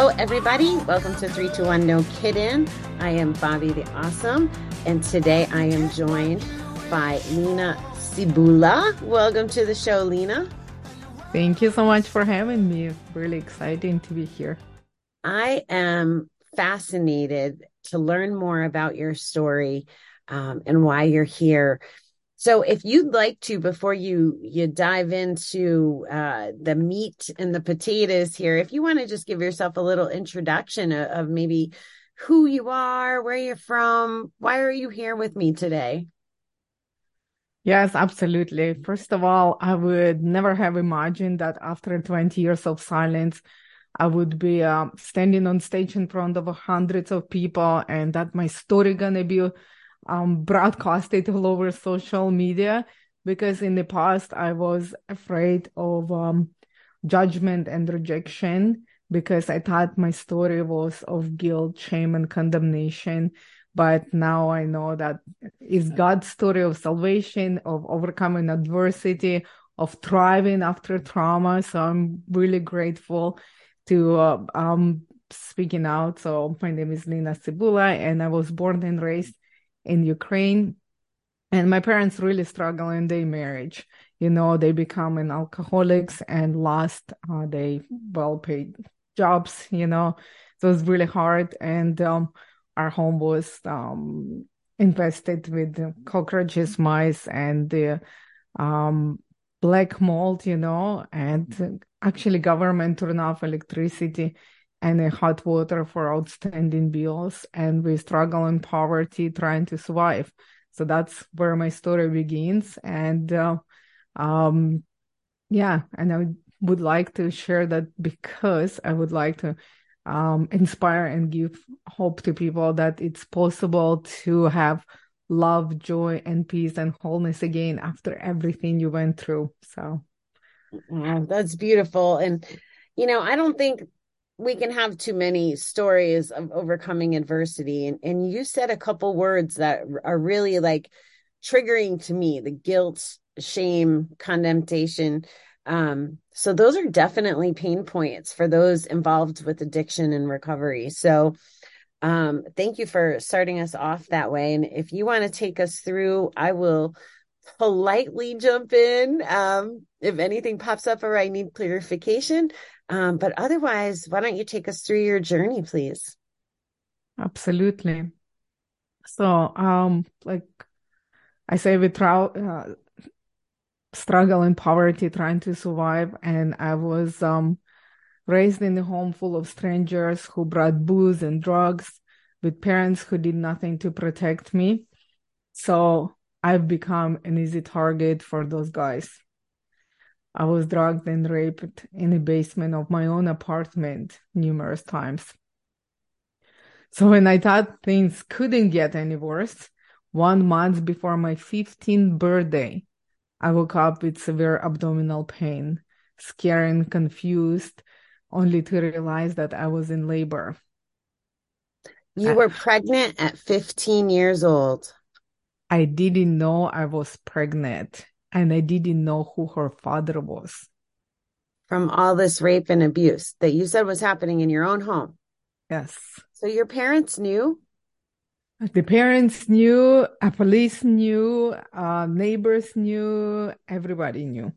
Hello, everybody. Welcome to 321 No Kidding. I am Bobby the Awesome, and today I am joined by Lena Cebula. Welcome to the show, Lena. Thank you so much for having me. Really exciting to be here. I am fascinated to learn more about your story um, and why you're here. So if you'd like to, before you you dive into uh, the meat and the potatoes here, if you want to just give yourself a little introduction of, of maybe who you are, where you're from, why are you here with me today? Yes, absolutely. First of all, I would never have imagined that after 20 years of silence, I would be uh, standing on stage in front of hundreds of people and that my story gonna be um, broadcasted all over social media because in the past I was afraid of um, judgment and rejection because I thought my story was of guilt, shame, and condemnation. But now I know that it's God's story of salvation, of overcoming adversity, of thriving after trauma. So I'm really grateful to uh, um, speaking out. So my name is Lena Cebula, and I was born and raised in Ukraine. And my parents really struggle in their marriage. You know, they become an alcoholics and lost uh, they well-paid jobs. You know, so it was really hard. And um, our home was um, invested with cockroaches, mice, and um, black mold. You know, and actually government turned off electricity and a hot water for outstanding bills and we struggle in poverty trying to survive. So that's where my story begins. And uh, um yeah and i would like to share that because i would like to um, inspire and give hope to people that it's possible to have love joy and peace and wholeness again after everything you went through. So that's beautiful. And you know i don't think we can have too many stories of overcoming adversity and, and you said a couple words that are really like triggering to me the guilt shame condemnation. Um, so those are definitely pain points for those involved with addiction and recovery. So um, thank you for starting us off that way. And if you want to take us through i will politely jump in. Um, if anything pops up or i need clarification um, but otherwise, why don't you take us through your journey, please? Absolutely. So, um, like I say, tra- uh, struggle in poverty, trying to survive, and I was um, raised in a home full of strangers who brought booze and drugs, with parents who did nothing to protect me. So I've become an easy target for those guys. I was drugged and raped in the basement of my own apartment numerous times. So when I thought things couldn't get any worse, one month before my 15th birthday, I woke up with severe abdominal pain, scared and confused, only to realize that I was in labor. You were pregnant at 15 years old. I didn't know I was pregnant and I didn't know who her father was. From all this rape and abuse that you said was happening in your own home. Yes. So your parents knew? The parents knew, a police knew, uh, neighbors knew, everybody knew.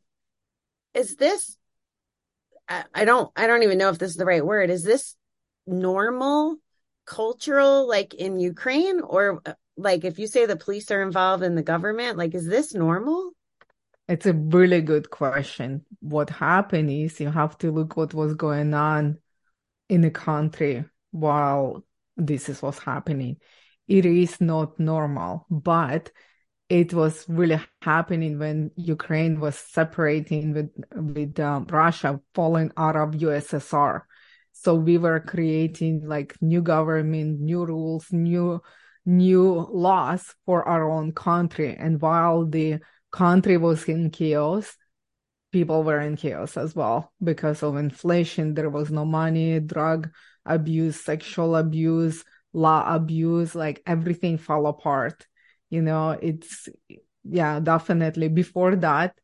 Is this, I, don't, I don't even know if this is the right word. Is this normal, cultural, like in Ukraine or uh, like if you say the police are involved in the government, like is this normal? It's a really good question. What happened is you have to look what was going on in the country while this is what's happening. It is not normal, but it was really happening when Ukraine was separating with with um, Russia, falling out of USSR. So we were creating like new government, new rules, new new laws for our own country. And while the country was in chaos, people were in chaos as well because of inflation. There was no money, drug abuse, sexual abuse, law abuse, like everything fell apart. You know, it's, yeah, definitely. Before that,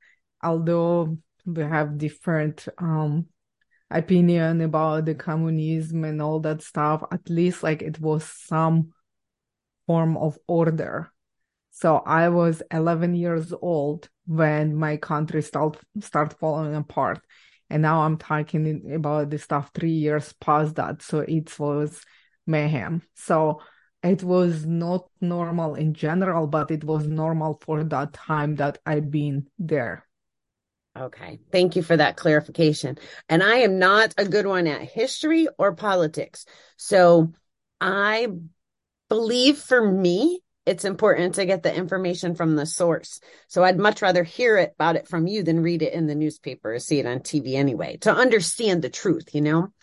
although we have different um, opinion about the communism and all that stuff, at least like it was some form of order. So I was 11 years old when my country start start falling apart, and now I'm talking about the stuff three years past that. So it was mayhem. So it was not normal in general, but it was normal for that time that I've been there. Okay. Thank you for that clarification. And I am not a good one at history or politics. So I believe for me, it's important to get the information from the source. So I'd much rather hear it about it from you than read it in the newspaper or see it on TV anyway to understand the truth, you know?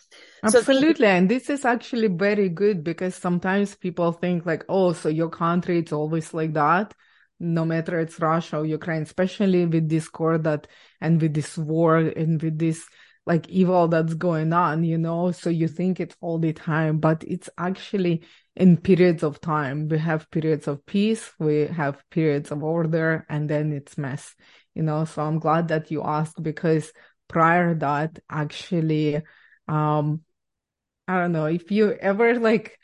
Absolutely. So and this is actually very good because sometimes people think like, oh, so your country, it's always like that no matter it's Russia or Ukraine, especially with this war that and with this war and with this like evil that's going on, you know. So you think it all the time, but it's actually in periods of time. We have periods of peace, we have periods of order, and then it's mess, you know. So I'm glad that you asked because prior that actually um I don't know if you ever like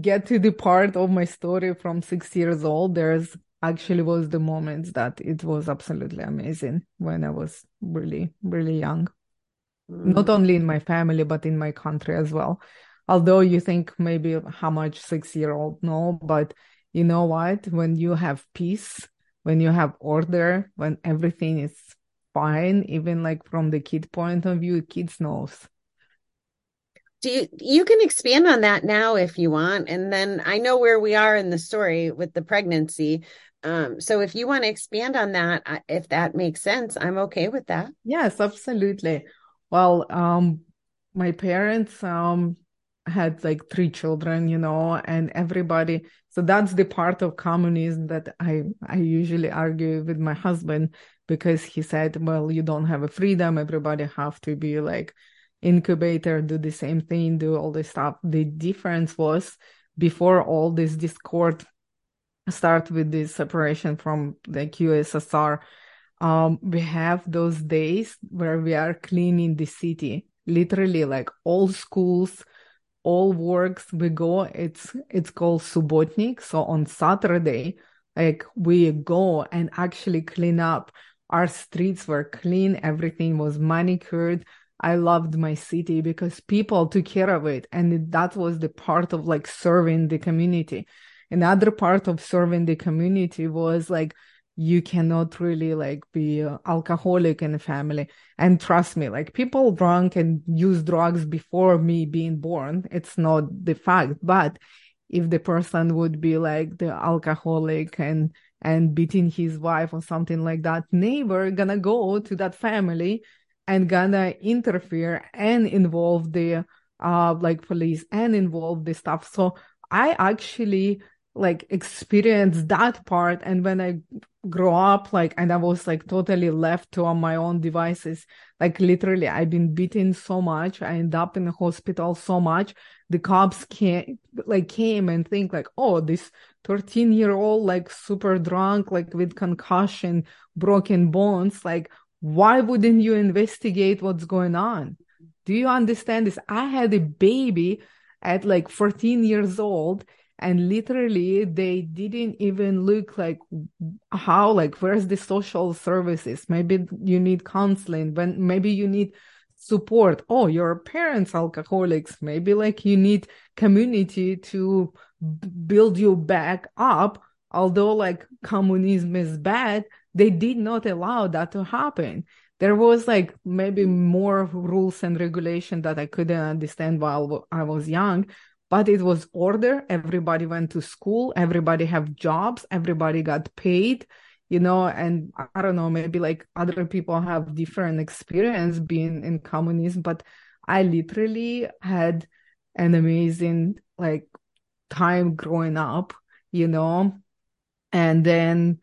get to the part of my story from six years old, there's actually was the moments that it was absolutely amazing when I was really, really young. Mm. Not only in my family, but in my country as well. Although you think maybe how much six year old know, but you know what? When you have peace, when you have order, when everything is fine, even like from the kid point of view, kids knows. Do you you can expand on that now if you want and then i know where we are in the story with the pregnancy. Um, so if you want to expand on that if that makes sense i'm okay with that. Yes absolutely. Well um my parents um had like three children you know and everybody so that's the part of communism that i i usually argue with my husband because he said well you don't have a freedom. Everybody have to be like incubator do the same thing do all this stuff. The difference was before all this discord start with this separation from the ussr um, we have those days where we are cleaning the city. Literally like all schools all works we go it's it's called subbotnik so on saturday like we go and actually clean up our streets were clean everything was manicured I loved my city because people took care of it. And that was the part of like serving the community. Another part of serving the community was like, you cannot really like be alcoholic in a family. And trust me, like people drunk and use drugs before me being born. It's not the fact, but if the person would be like the alcoholic and and beating his wife or something like that, neighbor gonna go to that family and gonna interfere and involve the uh like police and involve the stuff so i actually like experienced that part and when i grow up like and i was like totally left to on my own devices like literally i've been beaten so much i end up in the hospital so much the cops came like came and think like oh this 13 year old like super drunk like with concussion broken bones like why wouldn't you investigate what's going on? Do you understand this? I had a baby at like 14 years old and literally they didn't even look like how like where's the social services? Maybe you need counseling when maybe you need support. Oh your parents alcoholics. Maybe like you need community to build you back up. Although like communism is bad they did not allow that to happen. There was like maybe more rules and regulation that I couldn't understand while I was young, but it was order. Everybody went to school, everybody have jobs, everybody got paid, you know, and I don't know, maybe like other people have different experience being in communism, but I literally had an amazing like time growing up, you know, and then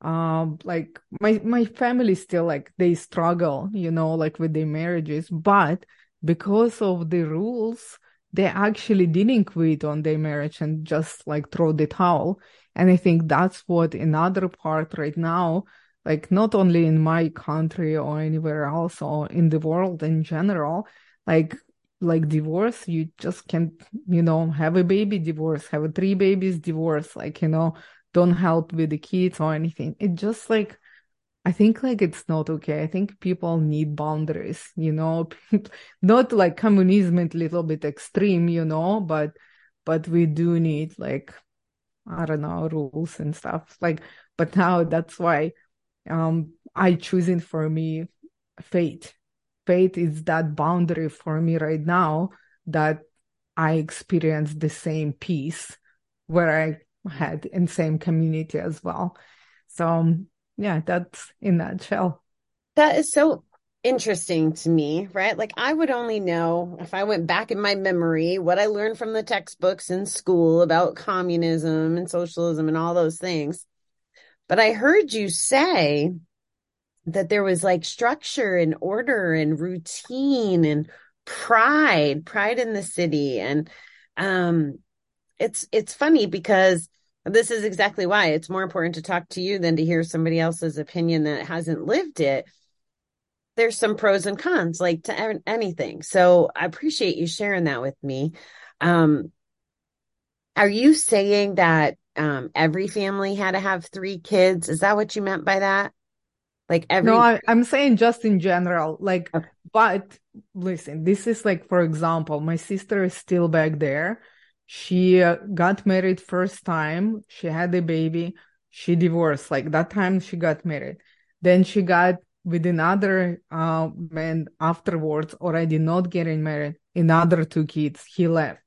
um like my my family still like they struggle you know like with their marriages but because of the rules they actually didn't quit on their marriage and just like throw the towel and i think that's what another part right now like not only in my country or anywhere else or in the world in general like like divorce you just can't you know have a baby divorce have a three babies divorce like you know don't help with the kids or anything. It just like i think like it's not okay. I think people need boundaries you know? Not like communism a little bit extreme you know? But but we do need like i don't know rules and stuff. Like but now that's why um i choosing for me faith faith is that boundary for me right now that I experience the same peace where I had in same community as well. So um, yeah, that's in that shell. That is so interesting to me, right? Like I would only know if I went back in my memory what I learned from the textbooks in school about communism and socialism and all those things. But I heard you say that there was like structure and order and routine and pride, pride in the city. And um it's it's funny because this is exactly why it's more important to talk to you than to hear somebody else's opinion that hasn't lived it. There's some pros and cons like to anything. So I appreciate you sharing that with me. Um are you saying that um every family had to have 3 kids? Is that what you meant by that? Like every No, I, am saying just in general. Like okay. but listen, this is like for example, my sister is still back there. She uh, got married first time, she had a baby, she divorced. Like that time she got married. Then she got with another uh, man afterwards, already not getting married, another two kids. He left.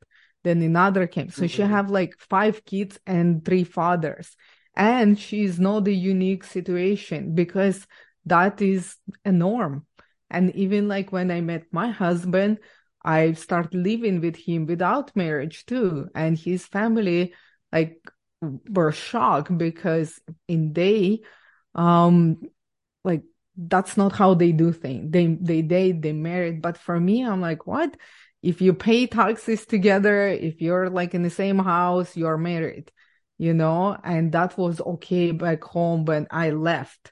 Then another came. So mm-hmm. she have like five kids and three fathers and she's not a unique situation because that is a norm and even like when i met my husband i started living with him without marriage too and his family like were shocked because in they um like that's not how they do things they they date they married but for me i'm like what if you pay taxes together if you're like in the same house you're married you know, and that was okay back home when I left.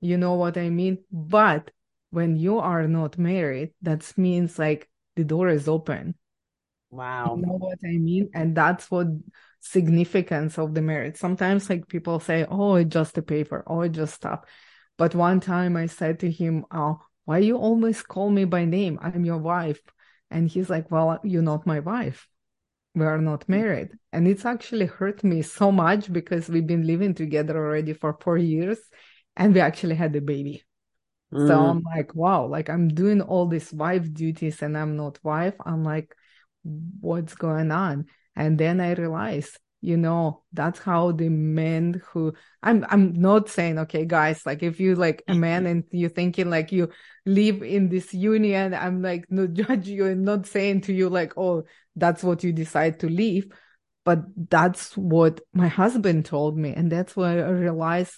You know what I mean? But when you are not married, that means like the door is open. Wow. You know what I mean? And that's what significance of the marriage. Sometimes like people say, oh, it's just a paper, oh, it's just stuff. But one time I said to him, oh, why you always call me by name? I'm your wife. And he's like, well, you're not my wife we are not mm. married and it's actually hurt me so much because we've been living together already for four years and we actually had a baby mm. so i'm like wow like i'm doing all these wife duties and i'm not wife. I'm like what's going on? And then i realized you know that's how the men who i'm i'm not saying okay guys like if you like a man and you're thinking like you live in this union i'm like not judge you and not saying to you like oh that's what you decide to leave. But that's what my husband told me and that's what i realized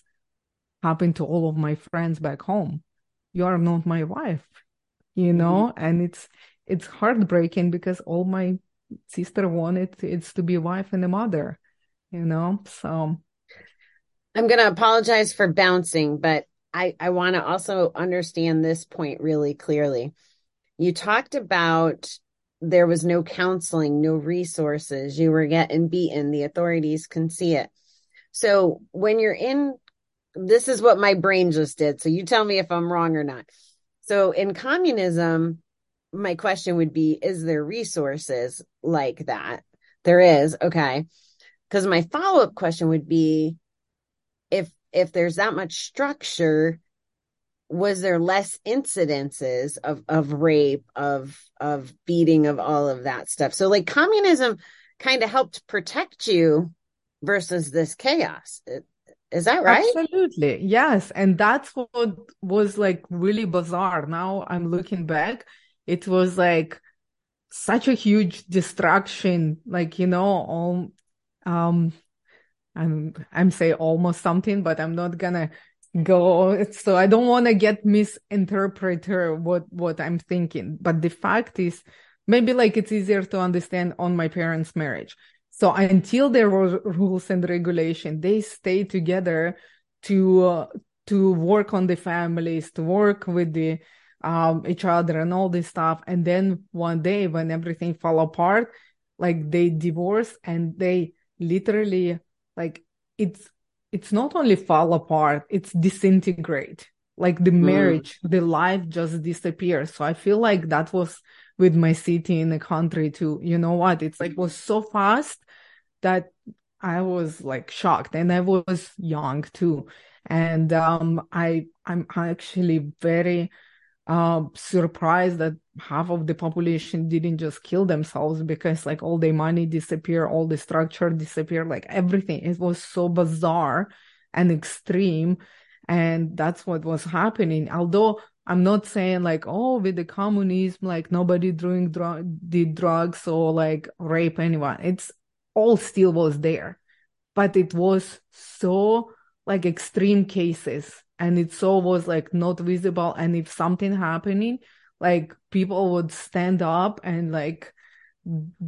happened to all of my friends back home you are not my wife you know? Mm-hmm. and it's it's heartbreaking because all my sister wanted it's to be a wife and a mother you know? So i'm going to apologize for bouncing but i i want to also understand this point really clearly. You talked about there was no counseling no resources. You were getting beaten. The authorities can see it. So when you're in this is what my brain just did. So you tell me if i'm wrong or not. So in communism my question would be is there resources like that? There is okay. Because my follow-up question would be if if there's that much structure was there less incidences of of rape of of beating of all of that stuff? So like communism kind of helped protect you versus this chaos is that right? Absolutely. Yes. And that's what was like really bizarre. Now i'm looking back it was like such a huge distraction like you know all um i'm i'm say almost something but i'm not gonna go so i don't want to get misinterpreted what what i'm thinking. But the fact is maybe like it's easier to understand on my parents marriage so until there were rules and regulation they stayed together to uh, to work on the families to work with the um, each other and all this stuff. And then one day when everything fell apart, like they divorced and they literally like it's it's not only fall apart, it's disintegrate. Like the mm. marriage, mm. the life just disappears. So I feel like that was with my city in the country too. You know what? It's like was so fast that I was like shocked and I was young too. And um I I'm actually very uh, surprised that half of the population didn't just kill themselves because like all their money disappeared, all the structure disappeared, like everything. It was so bizarre and extreme. And that's what was happening. Although I'm not saying like, oh, with the communism, like nobody doing dr- did drugs or like rape anyone. It's all still was there, but it was so like extreme cases and it so was like not visible and if something happening like people would stand up and like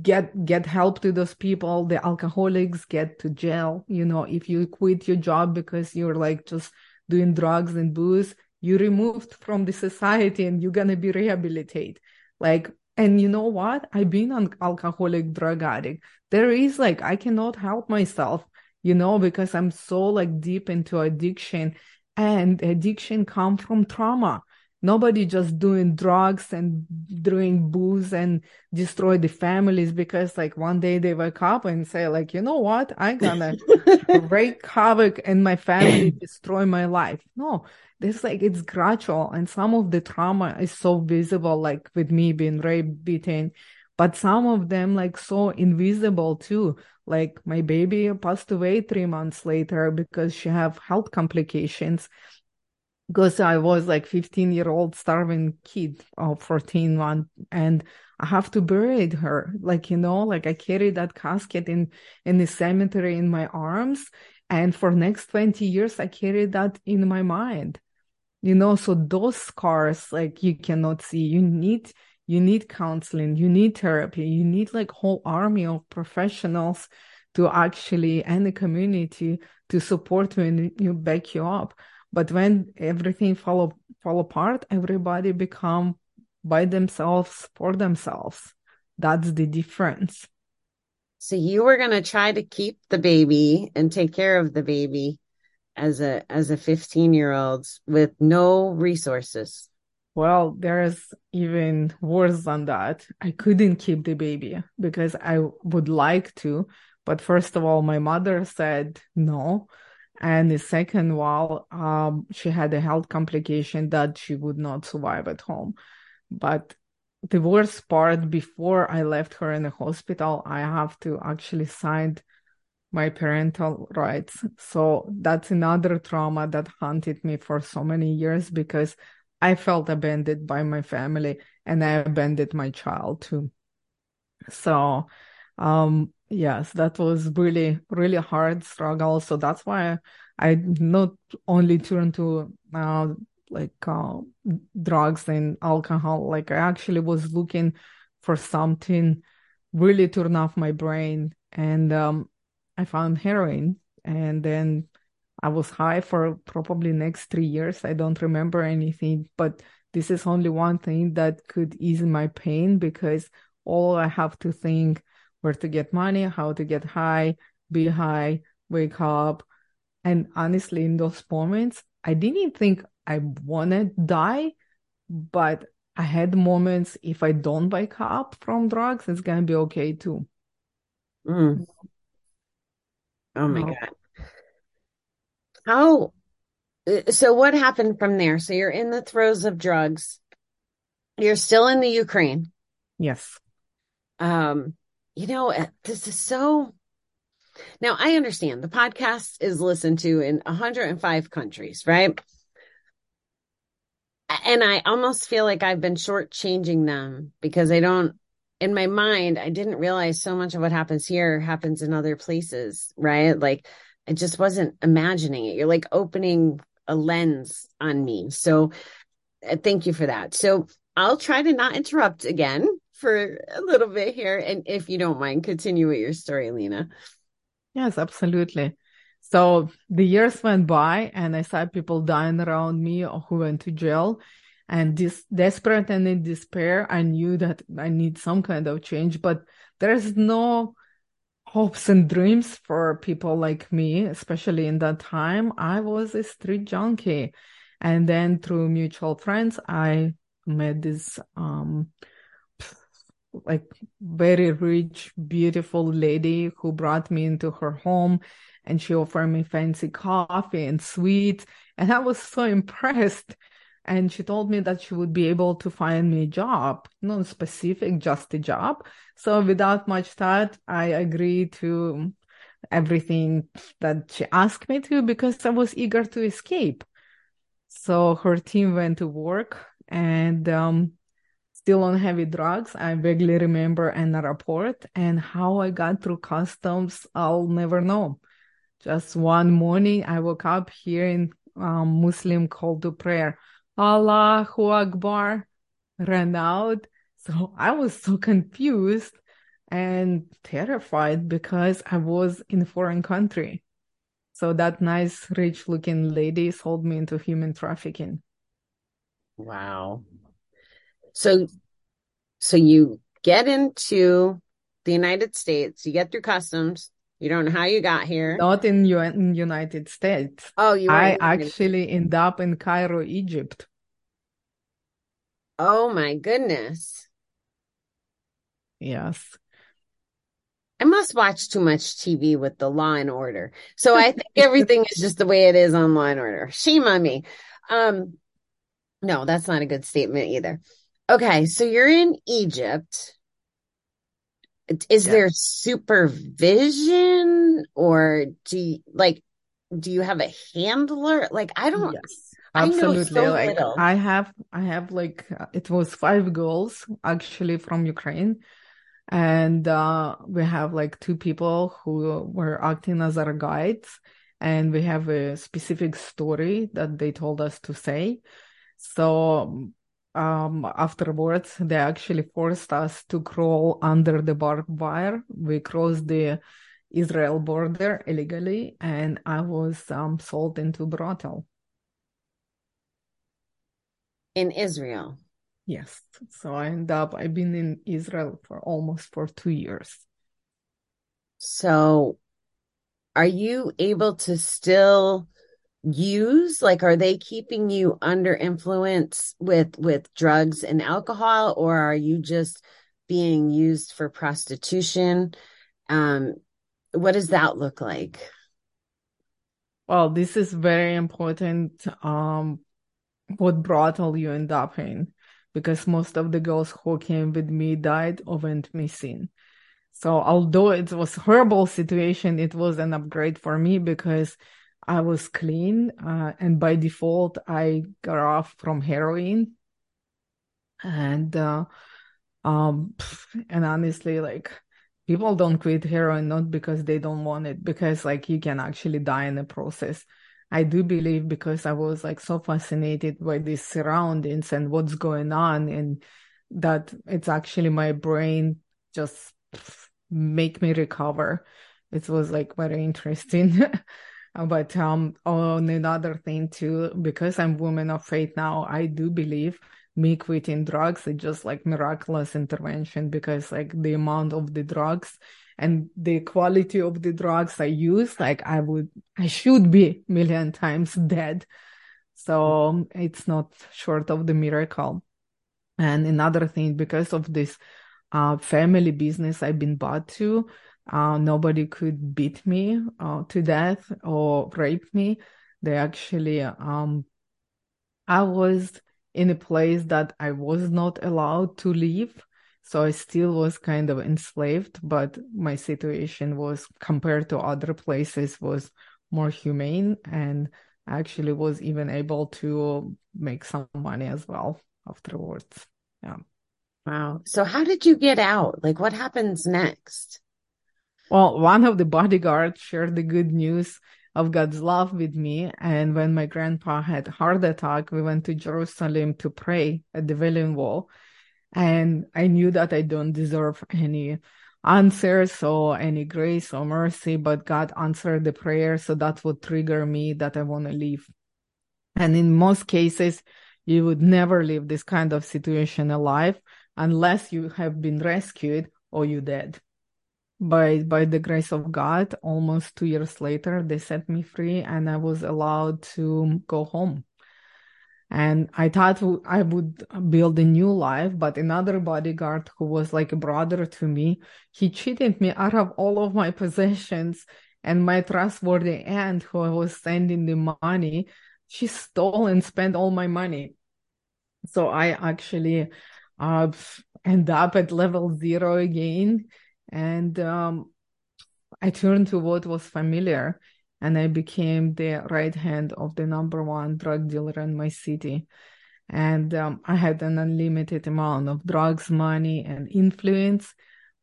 get get help to those people the alcoholics get to jail you know if you quit your job because you're like just doing drugs and booze you removed from the society and you're gonna be rehabilitated. Like and you know what? I've been an alcoholic drug addict. There is like i cannot help myself you know because i'm so like deep into addiction. And addiction come from trauma. Nobody just doing drugs and doing booze and destroy the families because like one day they wake up and say like you know what? I'm gonna wreak havoc in my family destroy my life. No this like it's gradual and some of the trauma is so visible like with me being raped beaten but some of them like so invisible too like my baby passed away three months later because she have health complications because I was like 15 year old starving kid or 14 one and I have to bury her. Like, you know, like I carry that casket in, in the cemetery in my arms. And for next 20 years, I carry that in my mind, you know, so those scars, like you cannot see, you need, you need counseling, you need therapy, you need like whole army of professionals to actually, and the community to support you and you back you up but when everything fall fall apart, everybody become by themselves for themselves. That's the difference. So you were going to try to keep the baby and take care of the baby as a as a 15 year old with no resources. Well, there's even worse than that. I couldn't keep the baby because I would like to, but first of all, my mother said no and the second while um, she had a health complication that she would not survive at home but the worst part before i left her in the hospital i have to actually sign my parental rights. So that's another trauma that haunted me for so many years because i felt abandoned by my family and i abandoned my child too. So um yes that was really really hard struggle. So that's why i not only turned to uh, like uh, drugs and alcohol. Like i actually was looking for something really turn off my brain. And um, i found heroin and then i was high for probably next three years i don't remember anything but this is only one thing that could ease my pain because all i have to think where to get money, how to get high, be high, wake up. And honestly, in those moments, I didn't think I want to die, but I had moments if I don't wake up from drugs, it's going to be okay too. Mm. Oh my God. How, uh, so what happened from there? So you're in the throes of drugs. You're still in the Ukraine. Yes. Um, you know, eh, this is so. Now, I understand the podcast is listened to in 105 countries, right? And I almost feel like I've been shortchanging them because I don't, in my mind, I didn't realize so much of what happens here happens in other places, right? Like, I just wasn't imagining it. You're like opening a lens on me. So, eh, thank you for that. So, I'll try to not interrupt again for a little bit here. And if you don't mind, continue with your story, Lena. Yes, absolutely. So the years went by and I saw people dying around me or who went to jail. And this desperate and in despair, I knew that I need some kind of change, but there's no hopes and dreams for people like me, especially in that time. I was a street junkie. And then through mutual friends, I met this um like very rich, beautiful lady who brought me into her home and she offered me fancy coffee and sweets. And I was so impressed. And she told me that she would be able to find me a job, not specific, just a job. So without much thought, I agreed to everything that she asked me to because I was eager to escape. So her team went to work and um, still on heavy drugs. I vaguely remember an report and how I got through customs, I'll never know. Just one morning, I woke up hearing um, Muslim call to prayer, Allahu Akbar, ran out. So I was so confused and terrified because I was in a foreign country. So that nice, rich looking lady sold me into human trafficking. Wow. So, so you get into the United States, you get through customs. You don't know how you got here. Not in, U- United States. Oh, you. I actually end up in Cairo, Egypt. Oh my goodness. Yes. I must watch too much TV with the Law and Order. So I think everything is just the way it is on Law and Order. Shame on me. Um, no, that's not a good statement either. Okay, so you're in Egypt. Is yeah. there supervision or do you like do you have a handler? Like I don't yes, absolutely. I so like. I have I have like it was five girls actually from Ukraine and uh, we have like two people who were acting as our guides and we have a specific story that they told us to say so um, afterwards they actually forced us to crawl under the barbed wire we crossed the israel border illegally and i was um, sold into brothel in israel Yes. So I end up, I've been in Israel for almost for two years. So are you able to still use like are they keeping you under influence with with drugs and alcohol or are you just being used for prostitution um what does that look like well this is very important um what brothel you end up in because most of the girls who came with me died or went missing. So although it was horrible situation, it was an upgrade for me because I was clean uh, and by default I got off from heroin. And uh, um and honestly like people don't quit heroin not because they don't want it because like you can actually die in the process I do believe because I was like so fascinated by these surroundings and what's going on, and that it's actually my brain just make me recover. It was like very interesting. but um on another thing too, because I'm woman of faith now, I do believe me quitting drugs is just like miraculous intervention because like the amount of the drugs and the quality of the drugs I use, like I would, I should be million times dead. So it's not short of the miracle. And another thing, because of this uh, family business I've been bought to, uh, nobody could beat me uh, to death or rape me. They actually, um, I was in a place that I was not allowed to leave so I still was kind of enslaved, but my situation was compared to other places was more humane and actually was even able to make some money as well afterwards. Yeah. Wow. So how did you get out? Like what happens next? Well, one of the bodyguards shared the good news of God's love with me. And when my grandpa had heart attack, we went to Jerusalem to pray at the Wailing Wall and I knew that I don't deserve any answers or any grace or mercy, but God answered the prayer. So that would trigger me that I want to leave. And in most cases, you would never leave this kind of situation alive unless you have been rescued or you dead. By by the grace of God, almost two years later, they set me free and I was allowed to go home. And I thought I would build a new life, but another bodyguard who was like a brother to me, he cheated me out of all of my possessions. And my trustworthy aunt, who I was sending the money, she stole and spent all my money. So I actually uh, end up at level zero again. And um, I turned to what was familiar and I became the right hand of the number one drug dealer in my city. And um, I had an unlimited amount of drugs, money, and influence,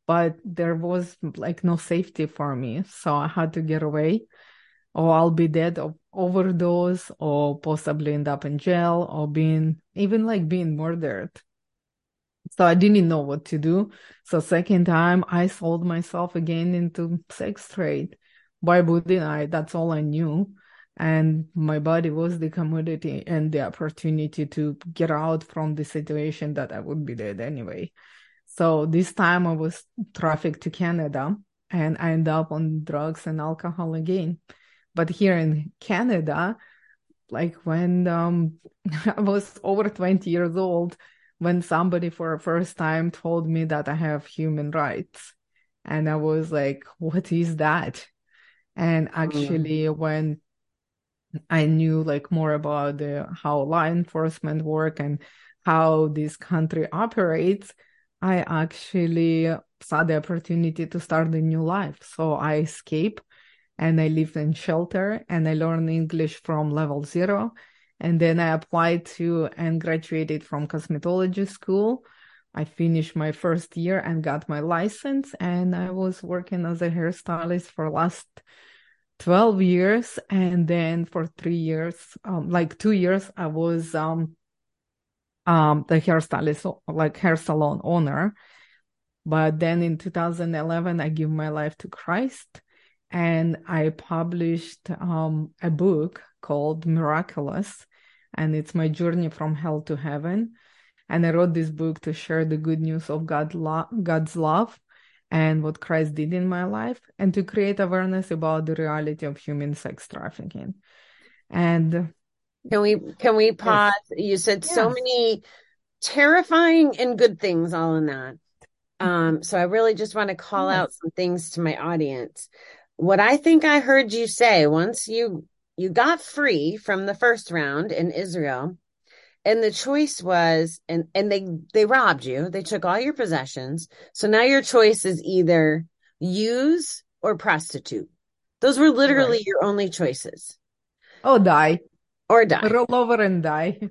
but there was like no safety for me. So I had to get away, or I'll be dead of overdose, or possibly end up in jail, or being even like being murdered. So I didn't know what to do. So second time I sold myself again into sex trade why wouldn't? That's all I knew. And my body was the commodity and the opportunity to get out from the situation that I would be dead anyway. So this time I was trafficked to Canada and I end up on drugs and alcohol again. But here in Canada, like when um, I was over 20 years old, when somebody for the first time told me that I have human rights. And I was like, what is that? And actually, mm. when I knew like more about the, how law enforcement work and how this country operates, I actually saw the opportunity to start a new life. So I escaped and I lived in shelter and I learned English from level zero. And then I applied to and graduated from cosmetology school. I finished my first year and got my license and I was working as a hairstylist for last 12 years. And then for three years um, like two years i was um um the hairstylist like hair salon owner. But then in 2011 i give my life to christ and i published um a book called miraculous and it's my journey from hell to heaven and i wrote this book to share the good news of god lo- god's love and what Christ did in my life, and to create awareness about the reality of human sex trafficking. And can we can we pause? Yes. You said yes. so many terrifying and good things all in that. Um, so I really just want to call yes. out some things to my audience. What I think I heard you say once you you got free from the first round in Israel, and the choice was and and they they robbed you. They took all your possessions. So now your choice is either use or prostitute. Those were literally right. your only choices. Oh die. Or die. Roll over and die.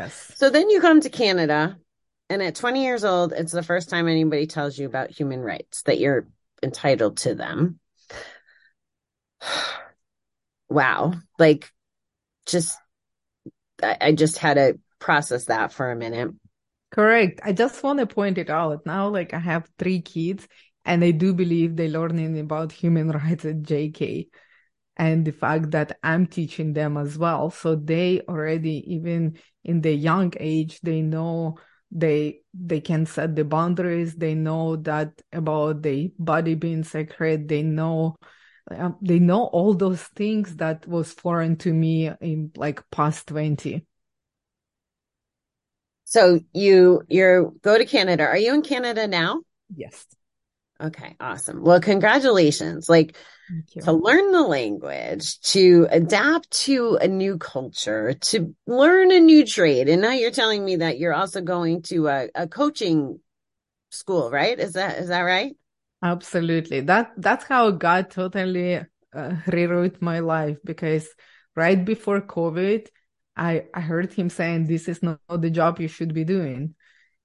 Yes. So then you come to canada and at 20 years old it's the first time anybody tells you about human rights that you're entitled to them. Wow. Like just I just had to process that for a minute. Correct. I just want to point it out now. Like I have three kids, and I do believe they're learning about human rights at JK, and the fact that I'm teaching them as well. So they already, even in the young age, they know they they can set the boundaries. They know that about the body being sacred. They know um, they know all those things that was foreign to me in like past 20 so you you go to canada. Are you in canada now? Yes. Okay awesome. Well congratulations. Like to learn the language to adapt to a new culture to learn a new trade. And now you're telling me that you're also going to a, a coaching school right? Is that is that right Absolutely. That that's how God totally uh, rewrote my life because right before COVID, I I heard him saying this is not the job you should be doing.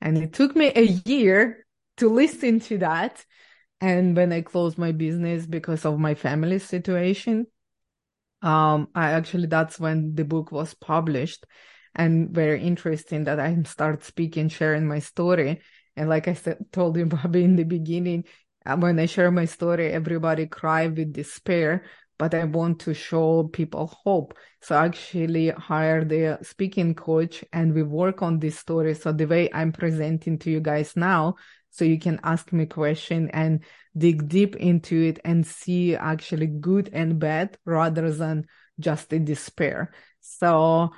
And it took me a year to listen to that. And when I closed my business because of my family situation, um, I actually that's when the book was published and very interesting that I start speaking, sharing my story. And like I said, told you, Bobby, in the beginning, when I share my story, everybody cry with despair. but I want to show people hope. So I actually hired a speaking coach and we work on this story. So the way I'm presenting to you guys now, so you can ask me question and dig deep into it and see actually good and bad rather than just a despair. So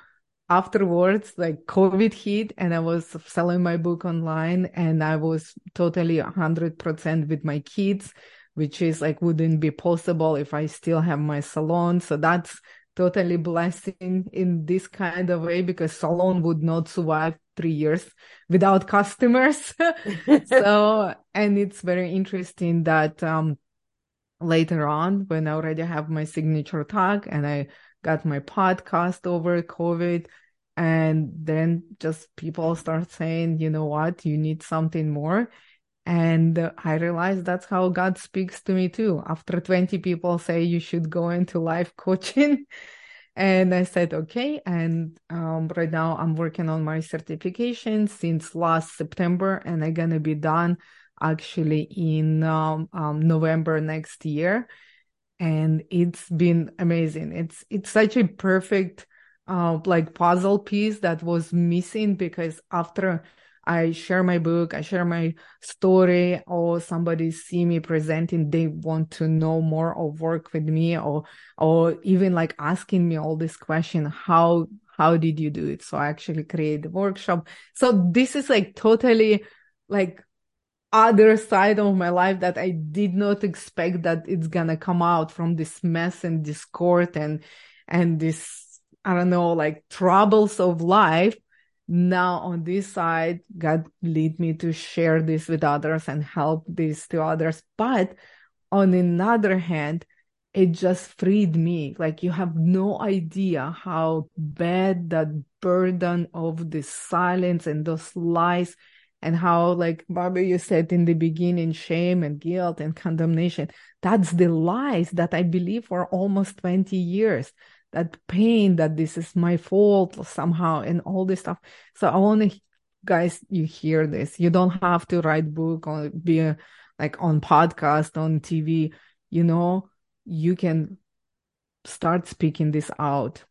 afterwards, like COVID hit and I was selling my book online and I was totally 100% with my kids, which is like wouldn't be possible if I still have my salon. So that's totally blessing in this kind of way because salon would not survive three years without customers. so, and it's very interesting that, um, later on when I already have my signature tag and I got my podcast over COVID. And then just people start saying, you know what, you need something more. And I realized that's how God speaks to me too. After 20 people say you should go into life coaching. and I said, okay. And um, right now I'm working on my certification since last September and I'm going to be done actually in um, um, November next year and it's been amazing. It's it's such a perfect uh, like puzzle piece that was missing because after I share my book, I share my story, or somebody see me presenting, they want to know more or work with me, or or even like asking me all this question, how how did you do it? So I actually create the workshop. So this is like totally like other side of my life that I did not expect that it's gonna come out from this mess and discord and and this I don't know like troubles of life. Now on this side, God lead me to share this with others and help this to others. But on another hand, it just freed me. Like you have no idea how bad that burden of the silence and those lies and how like Barbara you said in the beginning shame and guilt and condemnation. That's the lies that I believe for almost 20 years. That pain that this is my fault somehow and all this stuff. So I want to guys you hear this. You don't have to write book or be a, like on podcast on TV you know you can start speaking this out.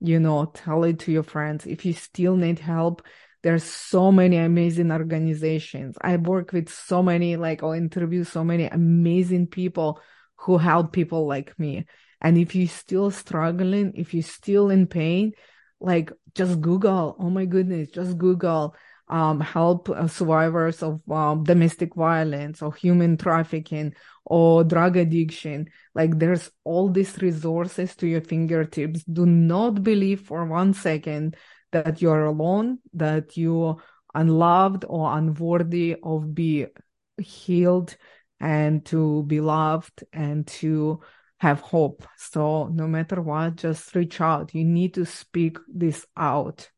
You know tell it to your friends. If you still need help there's so many amazing organizations. I work with so many, like I'll interview so many amazing people who help people like me. And if you're still struggling, if you're still in pain, like just Google, oh my goodness, just Google um, help uh, survivors of um, domestic violence or human trafficking or drug addiction. Like there's all these resources to your fingertips. Do not believe for one second that you are alone, that you unloved or unworthy of be healed and to be loved and to have hope. So no matter what, just reach out. You need to speak this out.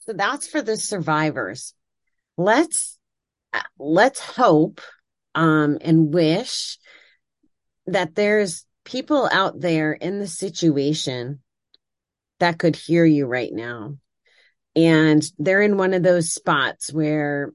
So that's for the survivors. Let's let's hope um, and wish that there's people out there in the situation that could hear you right now. And they're in one of those spots where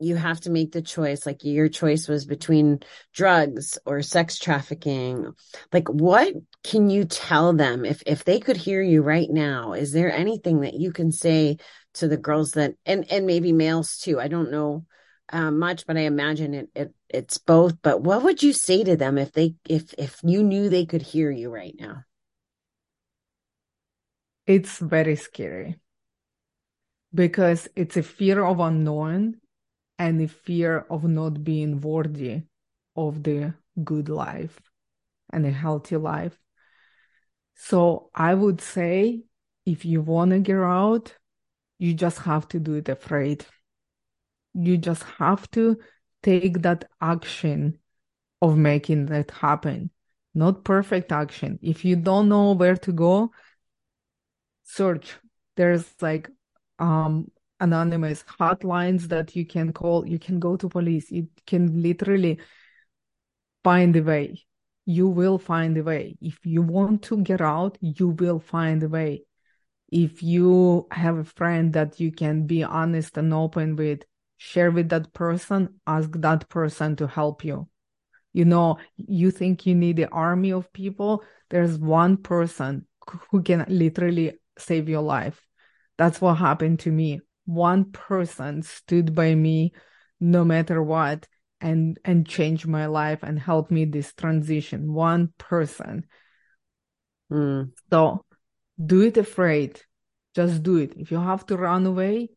you have to make the choice. Like your choice was between drugs or sex trafficking. Like what can you tell them if, if they could hear you right now? Is there anything that you can say to the girls that, and, and maybe males too? I don't know uh, much, but I imagine it, it, it's both. But what would you say to them if they, if, if you knew they could hear you right now? It's very scary because it's a fear of unknown and a fear of not being worthy of the good life and a healthy life. So I would say if you want to get out, you just have to do it afraid. You just have to take that action of making that happen. Not perfect action. If you don't know where to go, search. There's like um anonymous hotlines that you can call. You can go to police. You can literally find a way. You will find a way. If you want to get out, you will find a way. If you have a friend that you can be honest and open with, share with that person, ask that person to help you. You know, you think you need the army of people. There's one person who can literally save your life. That's what happened to me. One person stood by me no matter what and and changed my life and helped me this transition. One person. Mm. So do it afraid. Just do it. If you have to run away,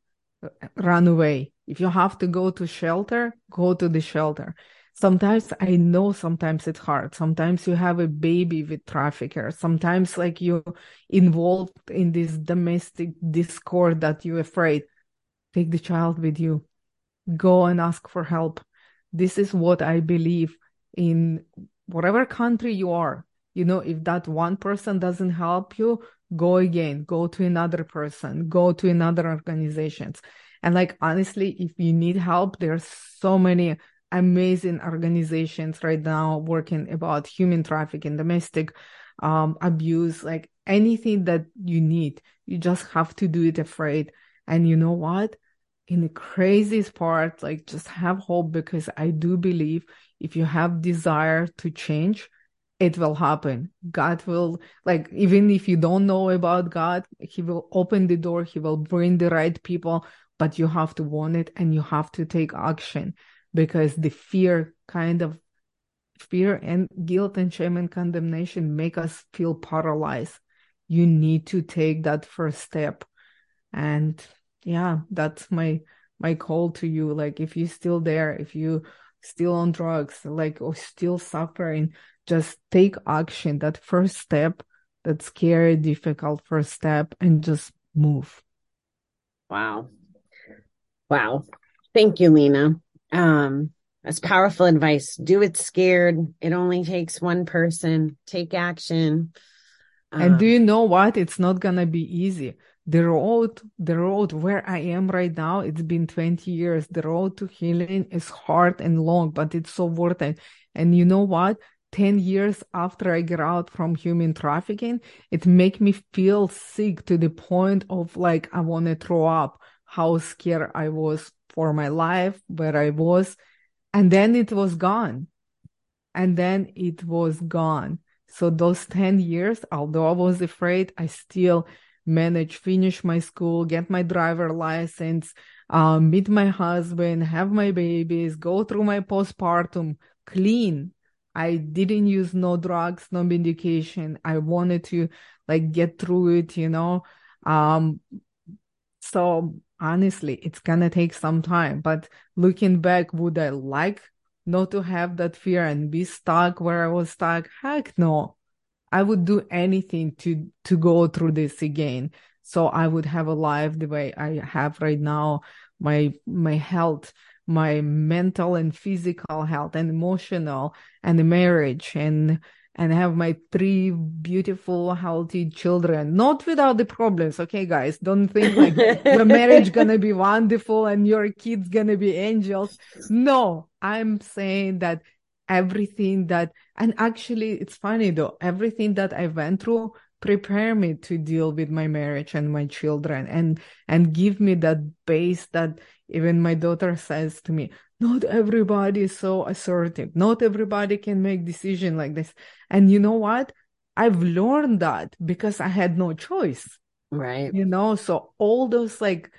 run away. If you have to go to shelter, go to the shelter. Sometimes I know sometimes it's hard. Sometimes you have a baby with trafficker. Sometimes like you're involved in this domestic discord that you're afraid. Take the child with you. Go and ask for help. This is what I believe in whatever country you are. You know, if that one person doesn't help you, go again, go to another person, go to another organizations. And like, honestly, if you need help, there's so many amazing organizations right now working about human trafficking, domestic um, abuse, like anything that you need. You just have to do it afraid. And you know what? In the craziest part, like just have hope because I do believe if you have desire to change, it will happen. God will, like, even if you don't know about God, He will open the door, He will bring the right people, but you have to want it and you have to take action because the fear kind of fear and guilt and shame and condemnation make us feel paralyzed. You need to take that first step. And yeah, that's my my call to you. Like if you're still there, if you still on drugs, like or still suffering, just take action, that first step, that scary, difficult first step, and just move. Wow. Wow. Thank you, Lena. Um, that's powerful advice. Do it scared. It only takes one person. Take action. Um, and do you know what? It's not gonna be easy. The road, the road where I am right now, it's been 20 years. The road to healing is hard and long, but it's so worth it. And you know what? 10 years after I get out from human trafficking, it make me feel sick to the point of like, I want to throw up how scared I was for my life, where I was. And then it was gone. And then it was gone. So those 10 years, although I was afraid, I still managed finish my school, get my driver license, uh, meet my husband, have my babies, go through my postpartum clean I didn't use no drugs, no medication. I wanted to like get through it, you know. Um, so honestly, it's gonna take some time. But looking back, would I like not to have that fear and be stuck where I was stuck? Heck no. I would do anything to to go through this again. So I would have a life the way I have right now. My my health my mental and physical health and emotional and the marriage and and have my three beautiful healthy children. Not without the problems okay guys? Don't think like the marriage gonna be wonderful and your kids gonna be angels. No i'm saying that everything that and actually it's funny though. Everything that i went through prepare me to deal with my marriage and my children and and give me that base that even my daughter says to me not everybody is so assertive. Not everybody can make decision like this. And you know what? I've learned that because i had no choice right. you know? So all those like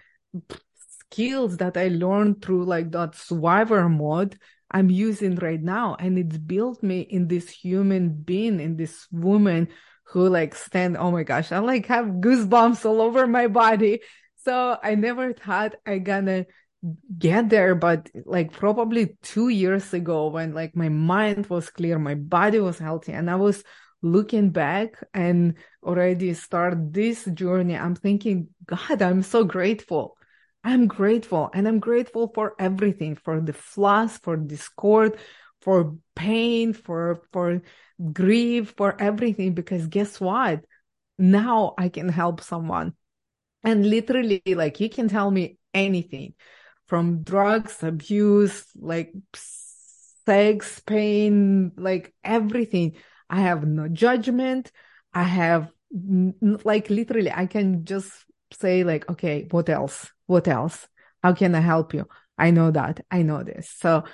skills that i learned through like that survivor mode i'm using right now. And it's built me in this human being in this woman who like stand oh my gosh i like have goosebumps all over my body. So i never thought i gonna get there but like probably two years ago when like my mind was clear my body was healthy and i was looking back and already start this journey i'm thinking god i'm so grateful. I'm grateful and i'm grateful for everything for the flaws for discord for pain for for grief for everything because guess what? Now i can help someone. And literally like you can tell me anything from drugs abuse like sex pain like everything. I have no judgment. I have like literally i can just say like okay what else? What else? How can i help you? I know that. I know this. So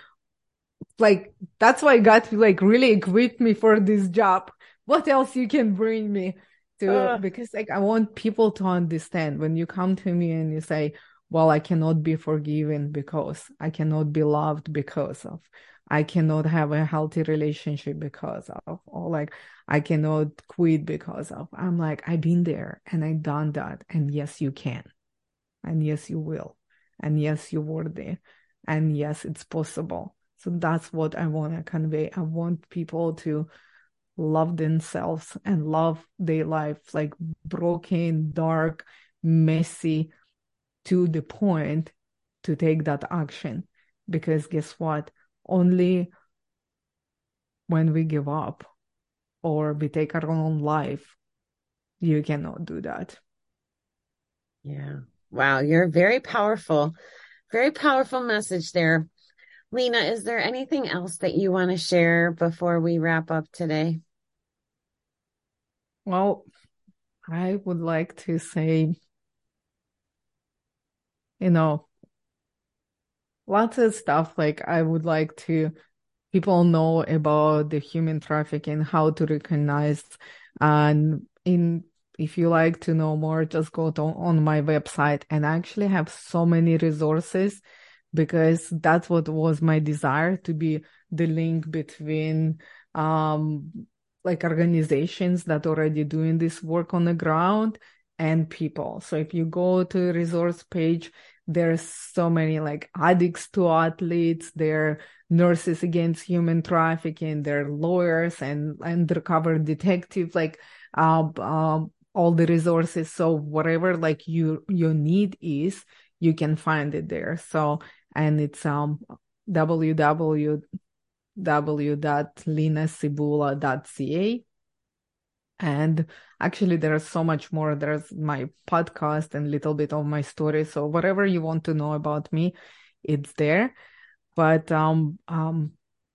like that's why God like really equipped me for this job. What else you can bring me to? Uh. Because like I want people to understand when you come to me and you say, "Well, I cannot be forgiven because I cannot be loved because of." I cannot have a healthy relationship because of, or like I cannot quit because of. I'm like, I've been there and I've done that. And yes, you can. And yes, you will. And yes, you're worthy. And yes, it's possible. So that's what I want to convey. I want people to love themselves and love their life, like broken, dark, messy, to the point to take that action. Because guess what? Only when we give up or we take our own life, you cannot do that. Yeah. Wow. You're very powerful. Very powerful message there. Lena, is there anything else that you want to share before we wrap up today? Well, I would like to say, you know, lots of stuff like I would like to people know about the human trafficking, how to recognize and in if you like to know more, just go to, on my website. And I actually have so many resources because that's what was my desire to be the link between um like organizations that already doing this work on the ground and people. So if you go to the resource page, there's so many like addicts to athletes, there nurses against human trafficking, there are lawyers and undercover detectives, like uh, uh, all the resources. So whatever like you your need is, you can find it there. So and it's um www.lenacebula.ca. And actually, there's so much more. There's my podcast and little bit of my story. So whatever you want to know about me, it's there. But um, um,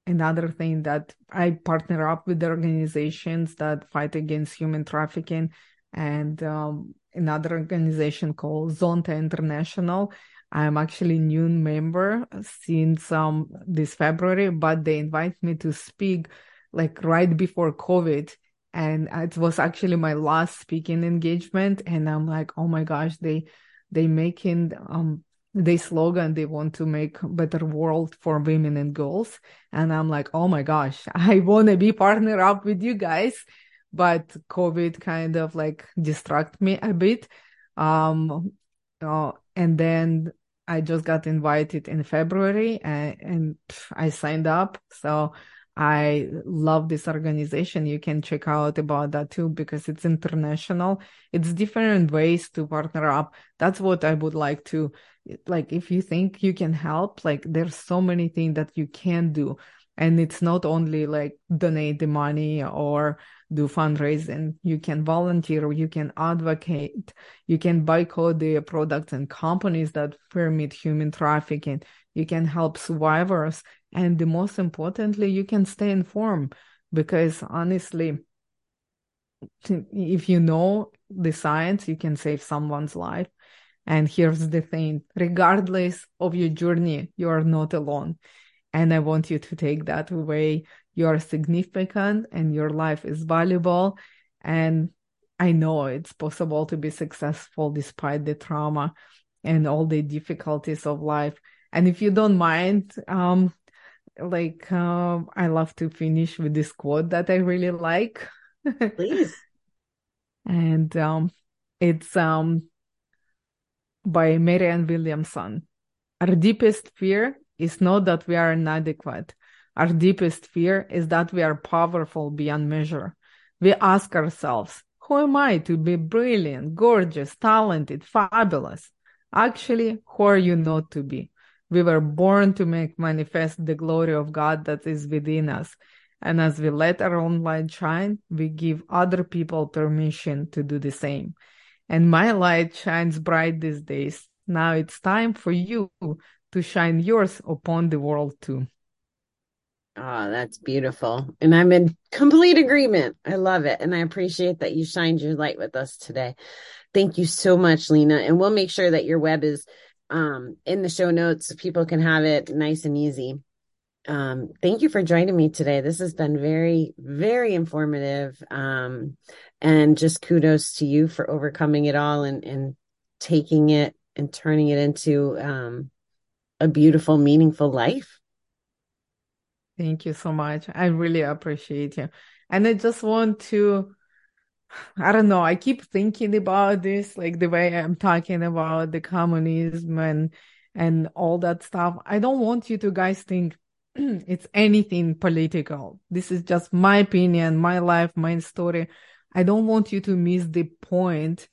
another thing that I partner up with the organizations that fight against human trafficking and um, another organization called Zonta International. I'm actually new member since um, this February, but they invite me to speak like right before COVID. And it was actually my last speaking engagement. And I'm like, oh my gosh, they, they making, um, they slogan, they want to make better world for women and girls. And I'm like, oh my gosh, I want to be partner up with you guys but COVID kind of like distract me a bit. Um, uh, and then I just got invited in February and, and I signed up. So I love this organization. You can check out about that too because it's international. It's different ways to partner up. That's what I would like to like if you think you can help, like there's so many things that you can do. And it's not only like donate the money or do fundraising, you can volunteer, you can advocate, you can boycott the uh, products and companies that permit human trafficking, you can help survivors, and the most importantly, you can stay informed because honestly, if you know the science, you can save someone's life. And here's the thing regardless of your journey, you are not alone. And I want you to take that away you are significant and your life is valuable. And I know it's possible to be successful despite the trauma and all the difficulties of life. And if you don't mind, um, like uh, I love to finish with this quote that I really like. Please. and um, it's um, by Marianne Williamson. Our deepest fear is not that we are inadequate, our deepest fear is that we are powerful beyond measure. We ask ourselves, who am I to be brilliant, gorgeous, talented, fabulous? Actually, who are you not to be? We were born to make manifest the glory of God that is within us. And as we let our own light shine, we give other people permission to do the same. And my light shines bright these days. Now it's time for you to shine yours upon the world too. Oh, that's beautiful. And I'm in complete agreement. I love it. And I appreciate that you shined your light with us today. Thank you so much, Lena. And we'll make sure that your web is um, in the show notes so people can have it nice and easy. um, thank you for joining me today. This has been very, very informative. Um, and just kudos to you for overcoming it all and, and taking it and turning it into um, a beautiful, meaningful life. Thank you so much. I really appreciate you. And I just want to, I don't know, I keep thinking about this, like the way I'm talking about the communism and and all that stuff. I don't want you to guys think it's anything political. This is just my opinion, my life, my story. I don't want you to miss the point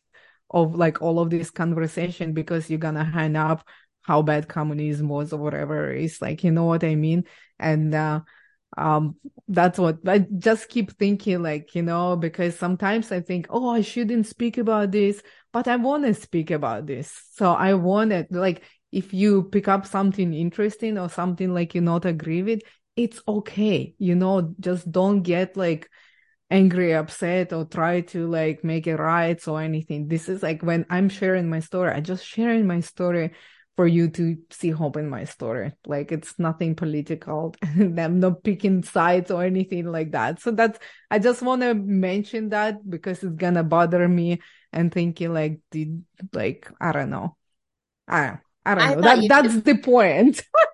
of like all of this conversation because you're gonna hang up how bad communism was or whatever. It's like, you know what I mean? And, uh, um, that's what I just keep thinking, like, you know, because sometimes I think, oh, I shouldn't speak about this, but I want to speak about this. So I want it, like, if you pick up something interesting or something like you not agree with, it's okay. You know, just don't get like angry, upset, or try to like make it right or anything. This is like when I'm sharing my story, I just sharing my story for you to see hope in my story. Like it's nothing political. I'm not picking sides or anything like that. So that's I just want to mention that because it's gonna bother me and thinking like did like I don't know. I I don't I know. That, that's did. the point.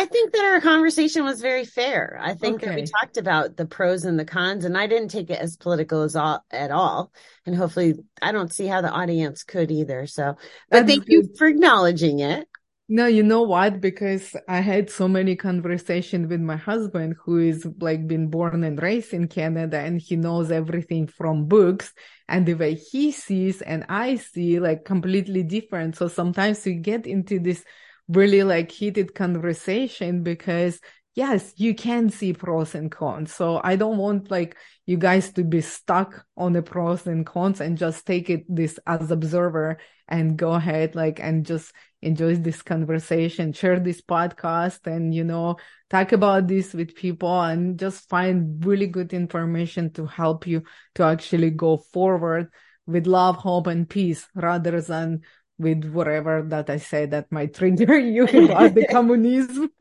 I, think that our conversation was very fair. I think okay. that we talked about the pros and the cons, and I didn't take it as political as all at all. And hopefully, I don't see how the audience could either. So, but thank good. you for acknowledging it. No, you know what? Because I had so many conversations with my husband, who is like been born and raised in Canada, and he knows everything from books and the way he sees and I see like completely different. So sometimes we get into this really like heated conversation because yes, you can see pros and cons. So I don't want like you guys to be stuck on the pros and cons and just take it this as observer and go ahead like and just enjoy this conversation, share this podcast and you know, talk about this with people and just find really good information to help you to actually go forward with love, hope and peace rather than with whatever that I say that might trigger you about the communism.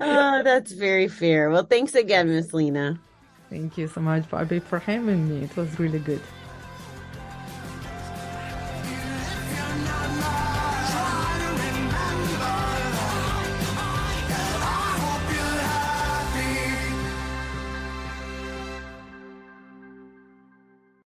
oh, that's very fair. Well, thanks again, Miss Lena. Thank you so much, Bobby, for having me. It was really good.